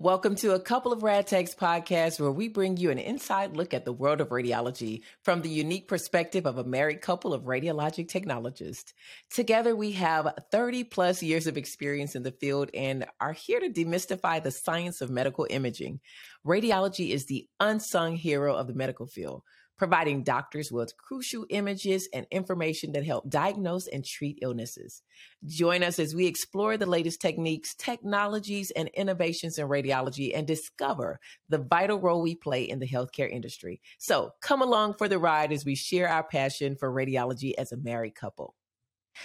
Welcome to a couple of Rad Techs podcasts where we bring you an inside look at the world of radiology from the unique perspective of a married couple of radiologic technologists. Together, we have 30 plus years of experience in the field and are here to demystify the science of medical imaging. Radiology is the unsung hero of the medical field providing doctors with crucial images and information that help diagnose and treat illnesses. Join us as we explore the latest techniques, technologies, and innovations in radiology and discover the vital role we play in the healthcare industry. So come along for the ride as we share our passion for radiology as a married couple.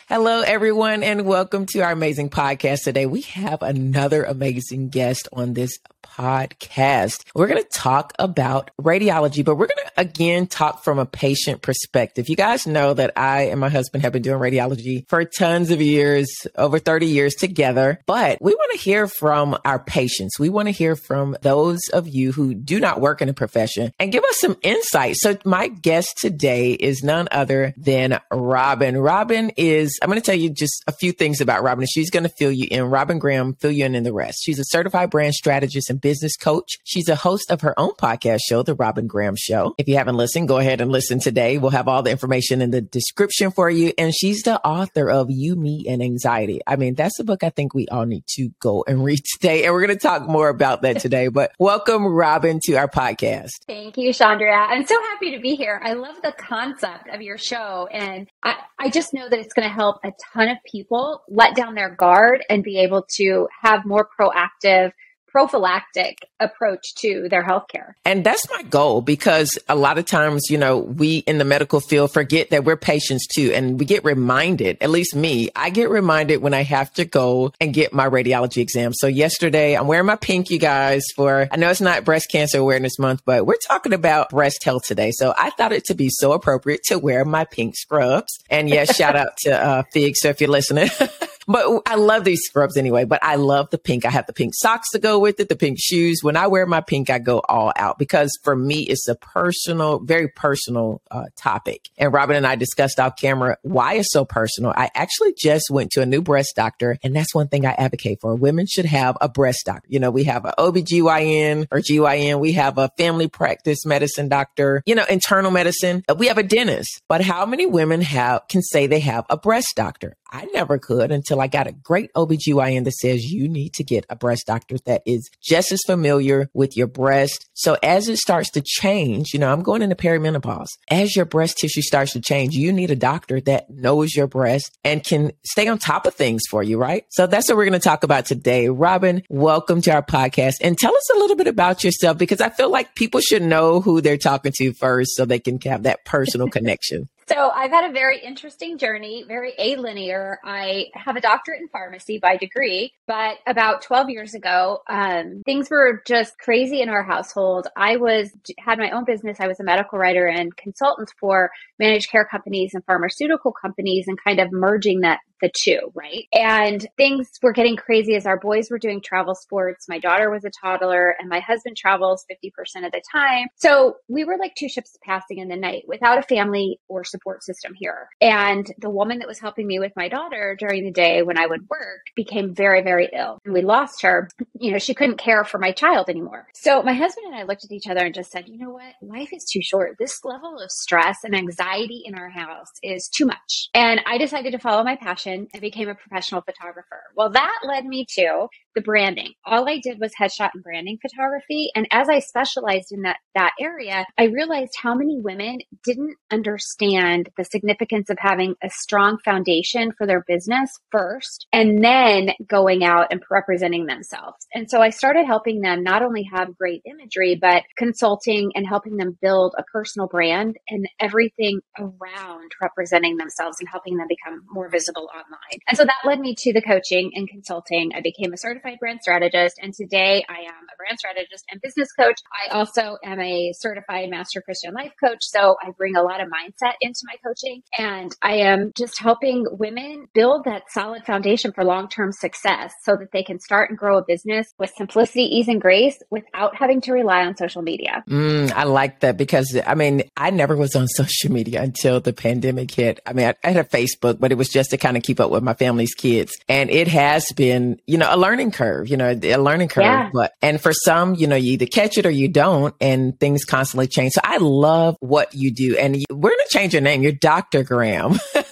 Hello, everyone, and welcome to our amazing podcast today. We have another amazing guest on this podcast. We're going to talk about radiology, but we're going to again talk from a patient perspective. You guys know that I and my husband have been doing radiology for tons of years, over 30 years together, but we want to hear from our patients. We want to hear from those of you who do not work in a profession and give us some insight. So my guest today is none other than Robyn. Robyn is, I'm going to tell you just a few things about Robyn. and She's going to fill you in. Robyn Graham, fill you in in the rest. She's a certified brand strategist and business coach. She's a host of her own podcast show, The Robyn Graham Show. If you haven't listened, go ahead and listen today. We'll have all the information in the description for you. And she's the author of You, Me, and Anxiety. I mean, that's a book I think we all need to go and read today. And we're going to talk more about that today. But welcome, Robyn, to our podcast. Thank you, Chandra. I'm so happy to be here. I love the concept of your show. And I, I just know that it's going to help a ton of people let down their guard and be able to have more proactive prophylactic approach to their healthcare. And that's my goal because a lot of times, you know, we in the medical field forget that we're patients too. And we get reminded, at least me, I get reminded when I have to go and get my radiology exam. So yesterday I'm wearing my pink, you guys, for, I know it's not breast cancer awareness month, but we're talking about breast health today. So I thought it to be so appropriate to wear my pink scrubs. And yes, shout out to uh, Fig. So if you're listening. But I love these scrubs anyway, but I love the pink. I have the pink socks to go with it, the pink shoes. When I wear my pink, I go all out because for me, it's a personal, very personal uh, topic. And Robyn and I discussed off camera why it's so personal. I actually just went to a new breast doctor, and that's one thing I advocate for. Women should have a breast doctor. You know, we have an OBGYN or GYN, we have a family practice medicine doctor, you know, internal medicine, we have a dentist. But how many women have can say they have a breast doctor? I never could until I got a great OBGYN that says you need to get a breast doctor that is just as familiar with your breast. So as it starts to change, you know, I'm going into perimenopause. As your breast tissue starts to change, you need a doctor that knows your breast and can stay on top of things for you, right? So that's what we're going to talk about today. Robyn, welcome to our podcast and tell us a little bit about yourself because I feel like people should know who they're talking to first so they can have that personal connection. So I've had a very interesting journey, very alinear. I have a doctorate in pharmacy by degree, but about 12 years ago, um, things were just crazy in our household. I was had my own business. I was a medical writer and consultant for managed care companies and pharmaceutical companies, and kind of merging that the two, right? And things were getting crazy as our boys were doing travel sports. My daughter was a toddler, and my husband travels 50% of the time. So we were like two ships passing in the night without a family or support system here. And the woman that was helping me with my daughter during the day when I would work became very, very ill. And we lost her. You know, she couldn't care for my child anymore. So my husband and I looked at each other and just said, you know what? Life is too short. This level of stress and anxiety in our house is too much. And I decided to follow my passion and became a professional photographer. Well, that led me to the branding. All I did was headshot and branding photography. And as I specialized in that, that area, I realized how many women didn't understand the significance of having a strong foundation for their business first and then going out and representing themselves. And so I started helping them not only have great imagery, but consulting and helping them build a personal brand and everything around representing themselves and helping them become more visible online. And so that led me to the coaching and consulting. I became a certified certified brand strategist. And today I am a brand strategist and business coach. I also am a certified master Christian life coach. So I bring a lot of mindset into my coaching. And I am just helping women build that solid foundation for long term success so that they can start and grow a business with simplicity, ease, and grace without having to rely on social media. Mm, I like that because I mean, I never was on social media until the pandemic hit. I mean, I, I had a Facebook, but it was just to kind of keep up with my family's kids. And it has been, you know, a learning curve, you know, a learning curve. Yeah. But, and for some, you know, you either catch it or you don't and things constantly change. So I love what you do. And you, we're going to change your name. You're Dr. Graham.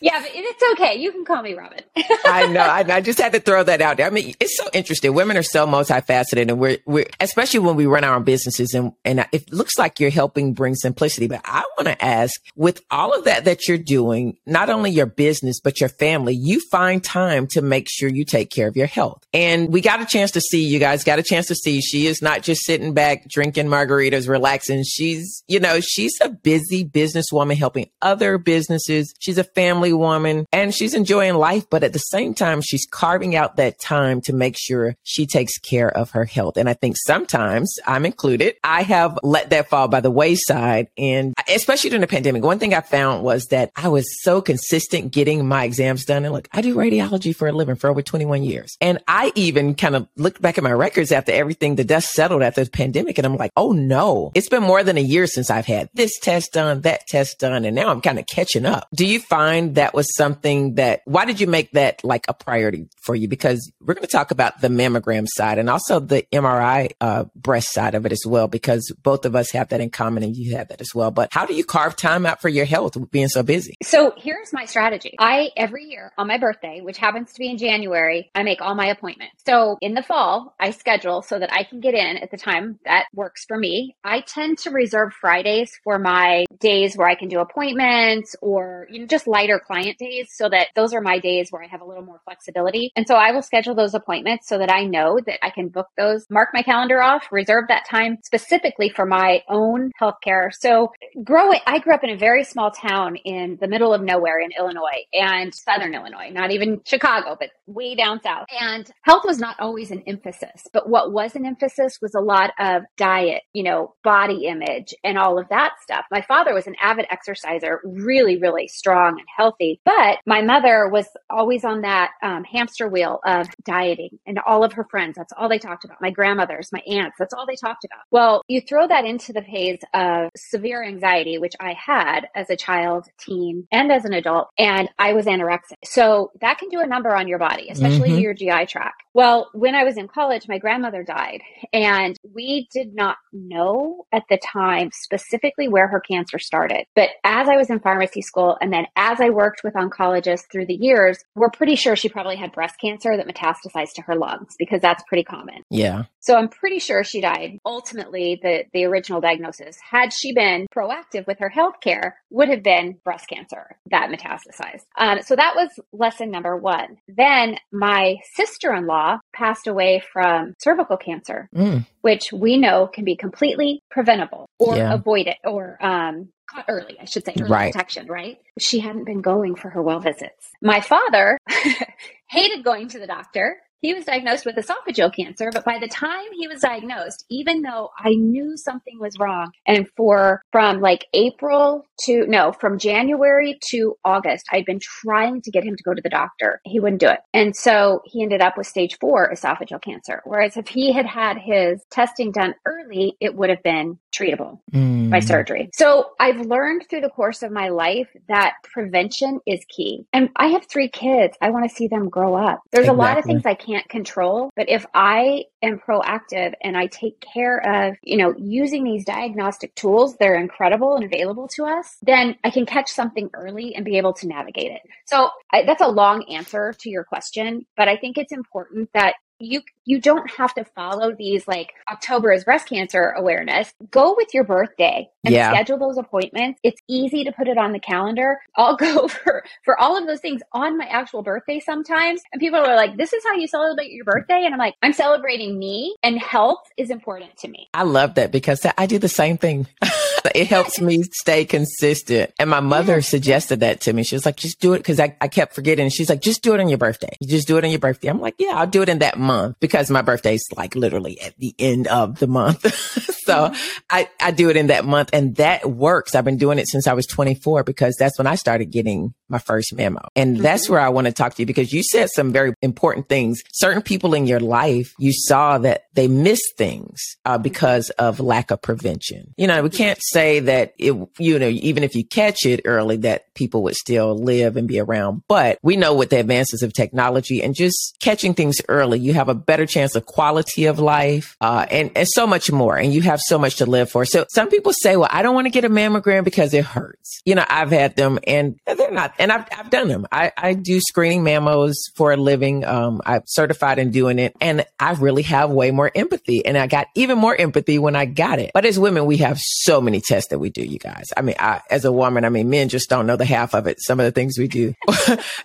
Yeah, but it's okay. You can call me Robyn. I know. I, I, just had to throw that out there. I mean, it's so interesting. Women are so multifaceted, and we're we're especially when we run our own businesses, and and it looks like you're helping bring simplicity. But I want to ask, with all of that that you're doing, not only your business but your family, you find time to make sure you take care of your health. And we got a chance to see you guys got a chance to see she is not just sitting back drinking margaritas, relaxing. She's you know she's a busy businesswoman helping other businesses. She's a family family woman and she's enjoying life, but at the same time, she's carving out that time to make sure she takes care of her health. And I think sometimes I'm included. I have let that fall by the wayside. And especially during the pandemic, one thing I found was that I was so consistent getting my exams done. And look, I do radiology for a living for over 21 years. And I even kind of looked back at my records after everything, the dust settled after the pandemic. And I'm like, oh no, it's been more than a year since I've had this test done, that test done. And now I'm kind of catching up. Do you find that was something that, why did you make that like a priority for you? Because we're going to talk about the mammogram side and also the MRI uh, breast side of it as well, because both of us have that in common and you have that as well. But how do you carve time out for your health being so busy? So here's my strategy. I, every year on my birthday, which happens to be in January, I make all my appointments. So in the fall, I schedule so that I can get in at the time that works for me. I tend to reserve Fridays for my days where I can do appointments or, you know, just lighter client days so that those are my days where I have a little more flexibility. And so I will schedule those appointments so that I know that I can book those, mark my calendar off, reserve that time specifically for my own healthcare. So growing, I grew up in a very small town in the middle of nowhere in Illinois and Southern Illinois, not even Chicago, but way down south. And health was not always an emphasis, but what was an emphasis was a lot of diet, you know, body image and all of that stuff. My father was an avid exerciser, really, really strong and healthy. But my mother was always on that um, hamster wheel of dieting and all of her friends. That's all they talked about. My grandmothers, my aunts, that's all they talked about. Well, you throw that into the phase of severe anxiety, which I had as a child, teen, and as an adult, and I was anorexic. So that can do a number on your body, especially mm-hmm. your GI tract. Well, when I was in college, my grandmother died, and we did not know at the time specifically where her cancer started. But as I was in pharmacy school, and then as I worked with oncologists through the years, we're pretty sure she probably had breast cancer that metastasized to her lungs because that's pretty common. Yeah. So I'm pretty sure she died. Ultimately, the, the original diagnosis, had she been proactive with her health care, would have been breast cancer that metastasized. Um, so that was lesson number one. Then my sister in law passed away from cervical cancer, mm. which we know can be completely preventable or yeah. avoided or um, caught early, I should say, early right. detection, right? She hadn't been going for her well visits. My father hated going to the doctor he was diagnosed with esophageal cancer, but by the time he was diagnosed, even though I knew something was wrong, and for from like April to no, from January to August, I'd been trying to get him to go to the doctor. He wouldn't do it. And so he ended up with stage four esophageal cancer. Whereas if he had had his testing done early, it would have been treatable mm. by surgery. So I've learned through the course of my life that prevention is key. And I have three kids. I want to see them grow up. There's exactly. a lot of things I can't control, but if I am proactive and I take care of, you know, using these diagnostic tools, they're incredible and available to us, then I can catch something early and be able to navigate it. So I, that's a long answer to your question, but I think it's important that you you don't have to follow these like October is breast cancer awareness. Go with your birthday and yeah. schedule those appointments. It's easy to put it on the calendar. I'll go for for all of those things on my actual birthday sometimes. And people are like, "This is how you celebrate your birthday?" And I'm like, "I'm celebrating me and health is important to me." I love that because I do the same thing. it helps me stay consistent. And my mother yeah. suggested that to me. She was like, just do it. Cause I, I kept forgetting. She's like, just do it on your birthday. You just do it on your birthday. I'm like, yeah, I'll do it in that month because my birthday's like literally at the end of the month. so mm-hmm. I, I do it in that month and that works. I've been doing it since I was 24 because that's when I started getting my first mammo. And mm-hmm. that's where I want to talk to you because you said some very important things. Certain people in your life, you saw that they missed things uh, because of lack of prevention. You know, we can't say that it, you know, even if you catch it early, that people would still live and be around. But we know with the advances of technology and just catching things early, you have a better chance of quality of life, uh, and, and so much more. And you have so much to live for. So some people say, well, I don't want to get a mammogram because it hurts. You know, I've had them and they're not, and I've, I've done them. I, I do screening mammos for a living. Um, I'm certified in doing it and I really have way more empathy and I got even more empathy when I got it. But as women, we have so many tests that we do, you guys. I mean, I, as a woman, I mean, men just don't know the half of it. Some of the things we do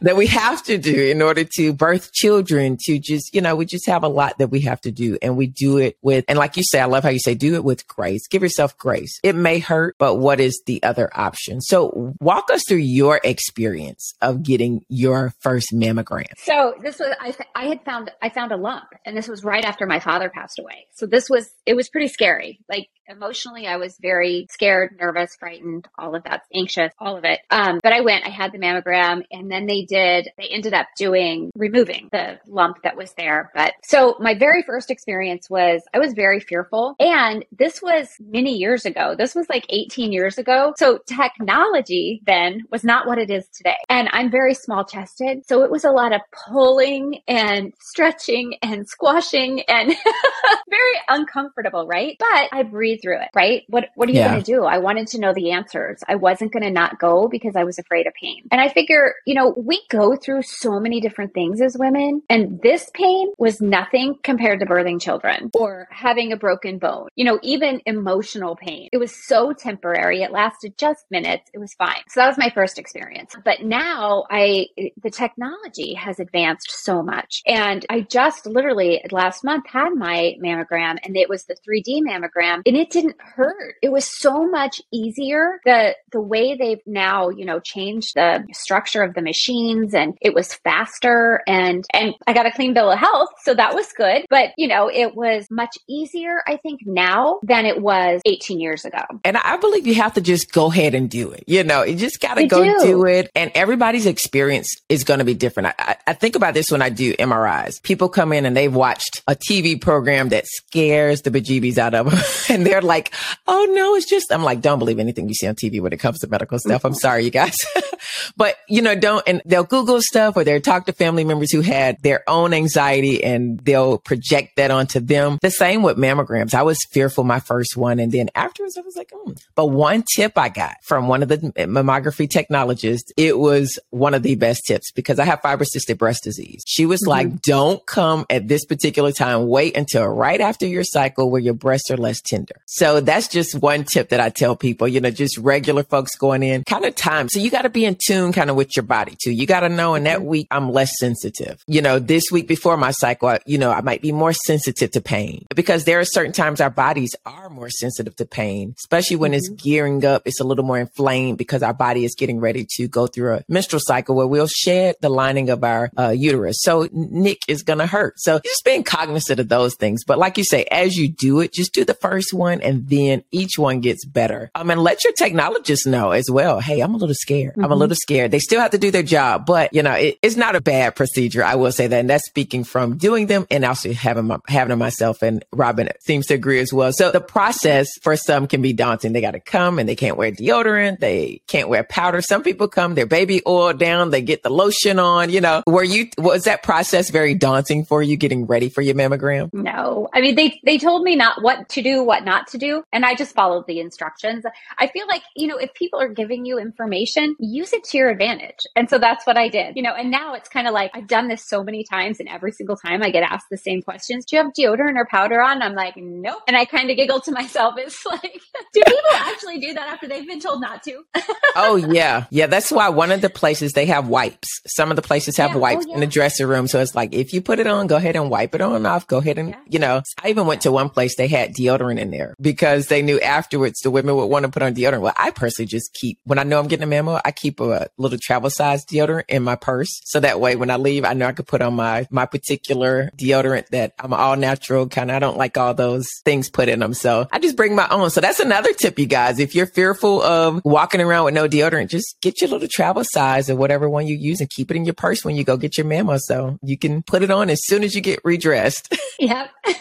that we have to do in order to birth children to just, you know, we just have a lot that we have to do and we do it with, and like you say, I love how you say, do it with grace. Give yourself grace. It may hurt, but what is the other option? So walk us through your experience of getting your first mammogram. So this was, I, I had found, I found a lump and this was right after my father passed away. So this was, it was pretty scary. Like emotionally, I was very scared, nervous, frightened, all of that, anxious, all of it. Um, Um, but I went, I had the mammogram, and then they did, they ended up doing removing the lump that was there. But so my very first experience was I was very fearful. And this was many years ago. This was like 18 years ago. So technology then was not what it is today. And I'm very small chested. So it was a lot of pulling and stretching and squashing and very uncomfortable, right? But I breathed through it, right? What what are you yeah. going to do? I wanted to know the answers. I wasn't going to not go because I was afraid of pain. And I figure, you know, we go through so many different things as women, and this pain was nothing compared to birthing children or having a broken bone. You know, even emotional pain. It was so temporary. It lasted just minutes. It was fine. So that was my first experience. But now I the technology has advanced so much. And I just literally last month had my mammogram and it was the 3D mammogram and it it didn't hurt. It was so much easier. The the way they've now, you know, changed the structure of the machines and it was faster and and I got a clean bill of health, so that was good. But, you know, it was much easier I think now than it was 18 years ago. And I believe you have to just go ahead and do it. You know, you just got to go do. do. it and everybody's experience is going to be different. I, I think about this when I do MRIs. People come in and they've watched a TV program that scares the bejeebies out of them and they're like, oh no, it's just, I'm like, don't believe anything you see on TV when it comes to medical stuff. I'm mm-hmm. sorry, you guys. but, you know, don't, and they'll Google stuff or they'll talk to family members who had their own anxiety and they'll project that onto them. The same with mammograms. I was fearful my first one. And then afterwards, I was like, oh. But one tip I got from one of the mammography technologists, it was one of the best tips because I have fibrocystic breast disease. She was mm-hmm. like, don't come at this particular time. Wait until right after your cycle where your breasts are less tender. So that's just one tip that I tell people, you know, just regular folks going in kind of time. So you got to be in tune kind of with your body too. You got to know in that mm-hmm. week, I'm less sensitive. You know, this week before my cycle, I, you know, I might be more sensitive to pain because there are certain times our bodies are more sensitive to pain, especially when mm-hmm. it's gearing up. It's a little more inflamed because our body is getting ready to go through a menstrual cycle where we'll shed the lining of our uh, uterus. So Nick is going to hurt. So just being cognizant of those things. But like you say, as you do it, just do the first one and then each one gets better. Um, and let your technologist know as well. Hey, I'm a little scared. Mm-hmm. I'm a mm-hmm. little scared. They still have to do their job, but you know, it, it's not a bad procedure. I will say that. And that's speaking from doing them and also having, my, having them myself. And Robyn seems to agree as well. So the process for some can be daunting. They got to come and they can't wear deodorant. They can't wear powder. Some people come, their baby oil down. They get the lotion on, you know, were you, was that process very daunting for you getting ready for your mammogram? No. I mean, they, they told me not what to do, what not to do. And I just followed the instructions. I feel like, you know, if people are giving you information, use it to your advantage. And so that's what I did, you know, and now it's kind of like I've done this so many times and every single time I get asked the same questions. Do you have deodorant or powder on? I'm like, nope. And I kind of giggle to myself. It's like, do people actually do that after they've been told not to? oh, yeah. Yeah. That's why one of the places they have wipes. Some of the places have yeah. Oh, wipes oh, yeah. in the dressing room. So it's like, if you put it on, go ahead and wipe it on off. Go ahead and, yeah. you know, I even went to one place they had deodorant in there because they knew afterwards the women would want to put on deodorant. Well, I personally just keep, when I know I'm getting a I keep a little travel size deodorant in my purse. So that way when I leave, I know I could put on my, my particular deodorant that I'm all natural kind of, I don't like all those things put in them. So I just bring my own. So that's another tip, you guys. If you're fearful of walking around with no deodorant, just get your little travel size or whatever one you use and keep it in your purse when you go get your mammo. So you can put it on as soon as you get redressed. Yep.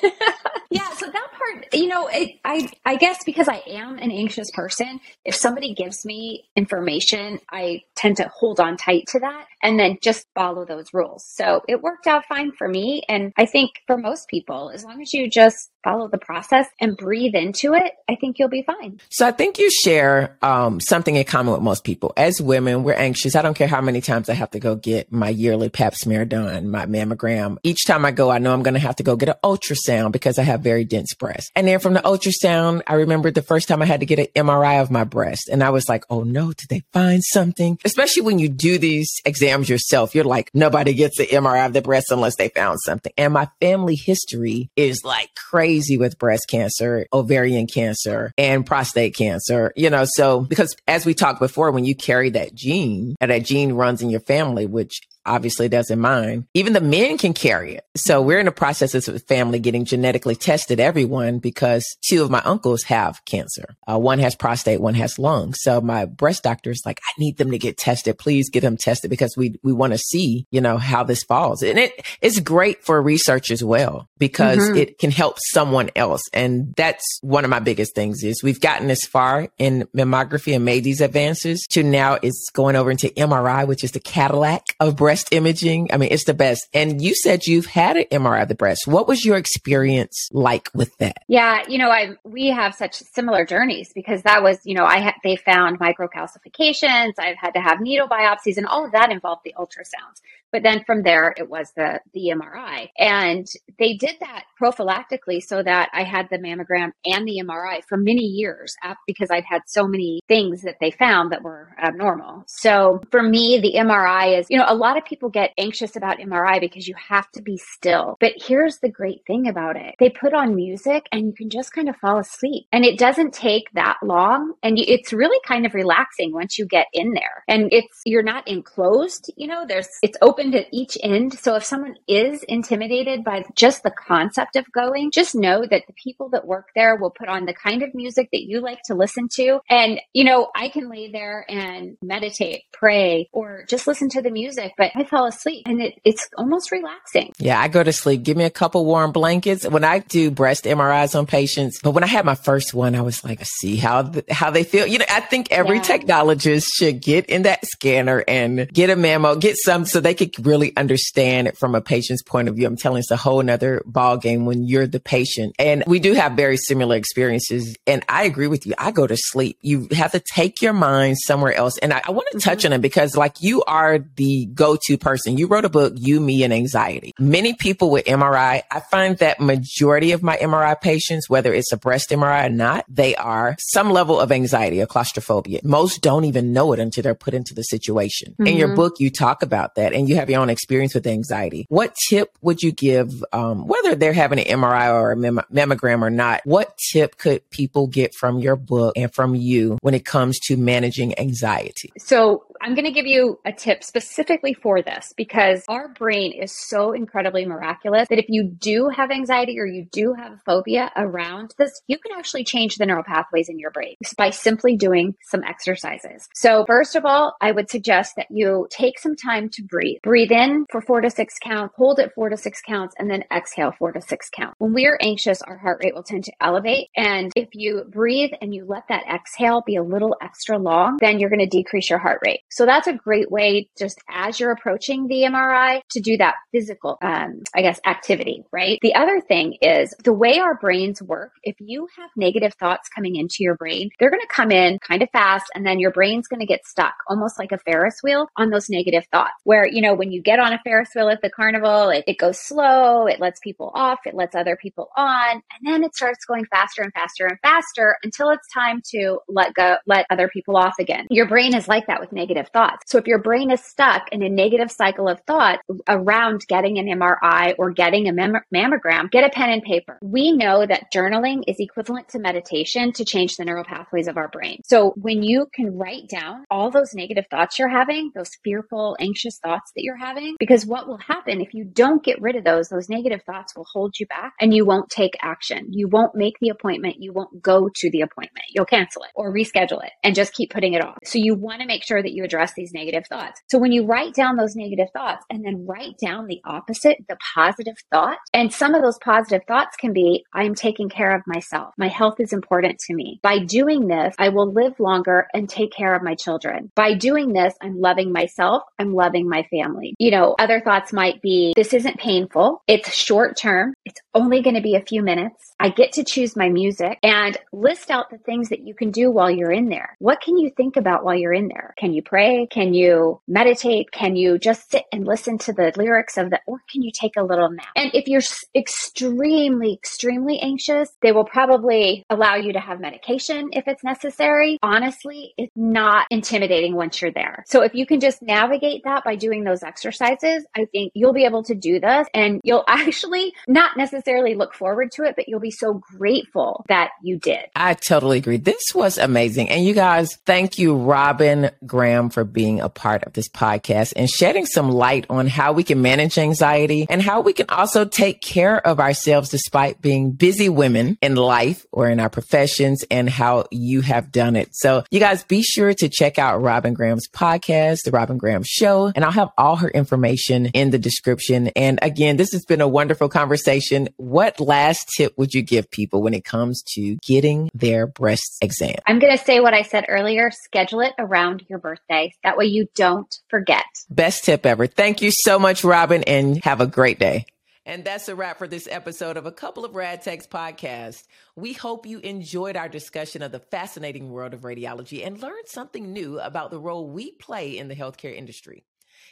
yeah. So that part you know, it, I I guess because I am an anxious person, if somebody gives me information, I tend to hold on tight to that and then just follow those rules. So it worked out fine for me, and I think for most people, as long as you just follow the process and breathe into it, I think you'll be fine. So I think you share um, something in common with most people. As women, we're anxious. I don't care how many times I have to go get my yearly pap smear done, my mammogram. Each time I go, I know I'm going to have to go get an ultrasound because I have very dense breasts. And then from the ultrasound, I remember the first time I had to get an MRI of my breast. And I was like, oh no, did they find something? Especially when you do these exams yourself, you're like, nobody gets the MRI of the breast unless they found something. And my family history is like crazy with breast cancer, ovarian cancer, and prostate cancer, you know, so because as we talked before, when you carry that gene and that gene runs in your family, which obviously doesn't mind. Even the men can carry it. So we're in the process of family getting genetically tested, everyone, because two of my uncles have cancer. Uh, one has prostate, one has lung. So my breast doctor is like, I need them to get tested. Please get them tested because we, we want to see, you know, how this falls. And it, it's great for research as well because mm-hmm. it can help someone else. And that's one of my biggest things is we've gotten as far in mammography and made these advances to now it's going over into MRI, which is the Cadillac of breast breast imaging. I mean, it's the best. And you said you've had an MRI of the breast. What was your experience like with that? Yeah, you know, I we have such similar journeys because that was, you know, I had they found microcalcifications. I've had to have needle biopsies, and all of that involved the ultrasounds. But then from there, it was the, the MRI. And they did that prophylactically so that I had the mammogram and the MRI for many years because I'd had so many things that they found that were abnormal. So for me, the MRI is, you know, a lot of people get anxious about MRI because you have to be still. But here's the great thing about it they put on music and you can just kind of fall asleep. And it doesn't take that long. And it's really kind of relaxing once you get in there. And it's, you're not enclosed, you know, there's, it's open opened at each end. So if someone is intimidated by just the concept of going, just know that the people that work there will put on the kind of music that you like to listen to. And, you know, I can lay there and meditate, pray, or just listen to the music, but I fall asleep and it, it's almost relaxing. Yeah, I go to sleep. Give me a couple warm blankets. When I do breast MRIs on patients, but when I had my first one, I was like, see how, how they feel. You know, I think every yeah. technologist should get in that scanner and get a mammo, get some so they could really understand it from a patient's point of view. I'm telling it's a whole nother ball game when you're the patient. And we do have very similar experiences. And I agree with you. I go to sleep. You have to take your mind somewhere else. And I, I want to mm-hmm. touch on it because like you are the go-to person. You wrote a book, You, Me, and Anxiety. Many people with MRI, I find that majority of my MRI patients, whether it's a breast MRI or not, they are some level of anxiety or claustrophobia. Most don't even know it until they're put into the situation. Mm-hmm. In your mm-hmm. book, you talk about that and you have your own experience with anxiety. What tip would you give, um, whether they're having an MRI or a mem- mammogram or not? What tip could people get from your book and from you when it comes to managing anxiety? So I'm going to give you a tip specifically for this because our brain is so incredibly miraculous that if you do have anxiety or you do have a phobia around this, you can actually change the neural pathways in your brain by simply doing some exercises. So first of all, I would suggest that you take some time to breathe. Breathe in for four to six counts, hold it four to six counts, and then exhale four to six counts. When we are anxious, our heart rate will tend to elevate. And if you breathe and you let that exhale be a little extra long, then you're going to decrease your heart rate. So that's a great way just as you're approaching the MRI to do that physical, um, I guess, activity, right? The other thing is the way our brains work. If you have negative thoughts coming into your brain, they're going to come in kind of fast and then your brain's going to get stuck almost like a Ferris wheel on those negative thoughts where, you know, when you get on a Ferris wheel at the carnival, it, it goes slow, it lets people off, it lets other people on, and then it starts going faster and faster and faster until it's time to let go, let other people off again. Your brain is like that with negative thoughts. So if your brain is stuck in a negative cycle of thought around getting an MRI or getting a mammogram, get a pen and paper. We know that journaling is equivalent to meditation to change the neural pathways of our brain. So when you can write down all those negative thoughts you're having, those fearful, anxious thoughts that you're having, because what will happen if you don't get rid of those, those negative thoughts will hold you back and you won't take action. You won't make the appointment. You won't go to the appointment. You'll cancel it or reschedule it and just keep putting it off. So you want to make sure that you address these negative thoughts. So when you write down those negative thoughts and then write down the opposite, the positive thought, and some of those positive thoughts can be, I'm taking care of myself. My health is important to me. By doing this, I will live longer and take care of my children. By doing this, I'm loving myself. I'm loving my family. You know, other thoughts might be, this isn't painful. It's short term. It's only going to be a few minutes. I get to choose my music and list out the things that you can do while you're in there. What can you think about while you're in there? Can you pray? Can you meditate? Can you just sit and listen to the lyrics of the, or can you take a little nap? And if you're extremely, extremely anxious, they will probably allow you to have medication if it's necessary. Honestly, it's not intimidating once you're there. So if you can just navigate that by doing those exercises, I think you'll be able to do this and you'll actually not necessarily look forward to it, but you'll be so grateful that you did. I totally agree. This was amazing. And you guys, thank you, Robyn Graham, for being a part of this podcast and shedding some light on how we can manage anxiety and how we can also take care of ourselves despite being busy women in life or in our professions and how you have done it. So you guys be sure to check out Robyn Graham's podcast, The Robyn Graham Show, and I'll have all her information in the description. And again, this has been a wonderful conversation. What last tip would you give people when it comes to getting their breast exam? I'm going to say what I said earlier schedule it around your birthday. That way you don't forget. Best tip ever. Thank you so much, Robyn, and have a great day. And that's a wrap for this episode of a couple of Rad Techs podcast. We hope you enjoyed our discussion of the fascinating world of radiology and learned something new about the role we play in the healthcare industry.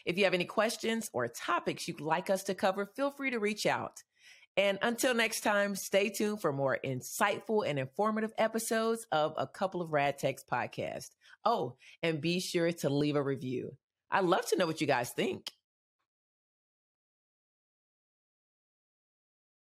If you have any questions or topics you'd like us to cover, feel free to reach out. And until next time, stay tuned for more insightful and informative episodes of a couple of Rad Techs podcast. Oh, and be sure to leave a review. I'd love to know what you guys think.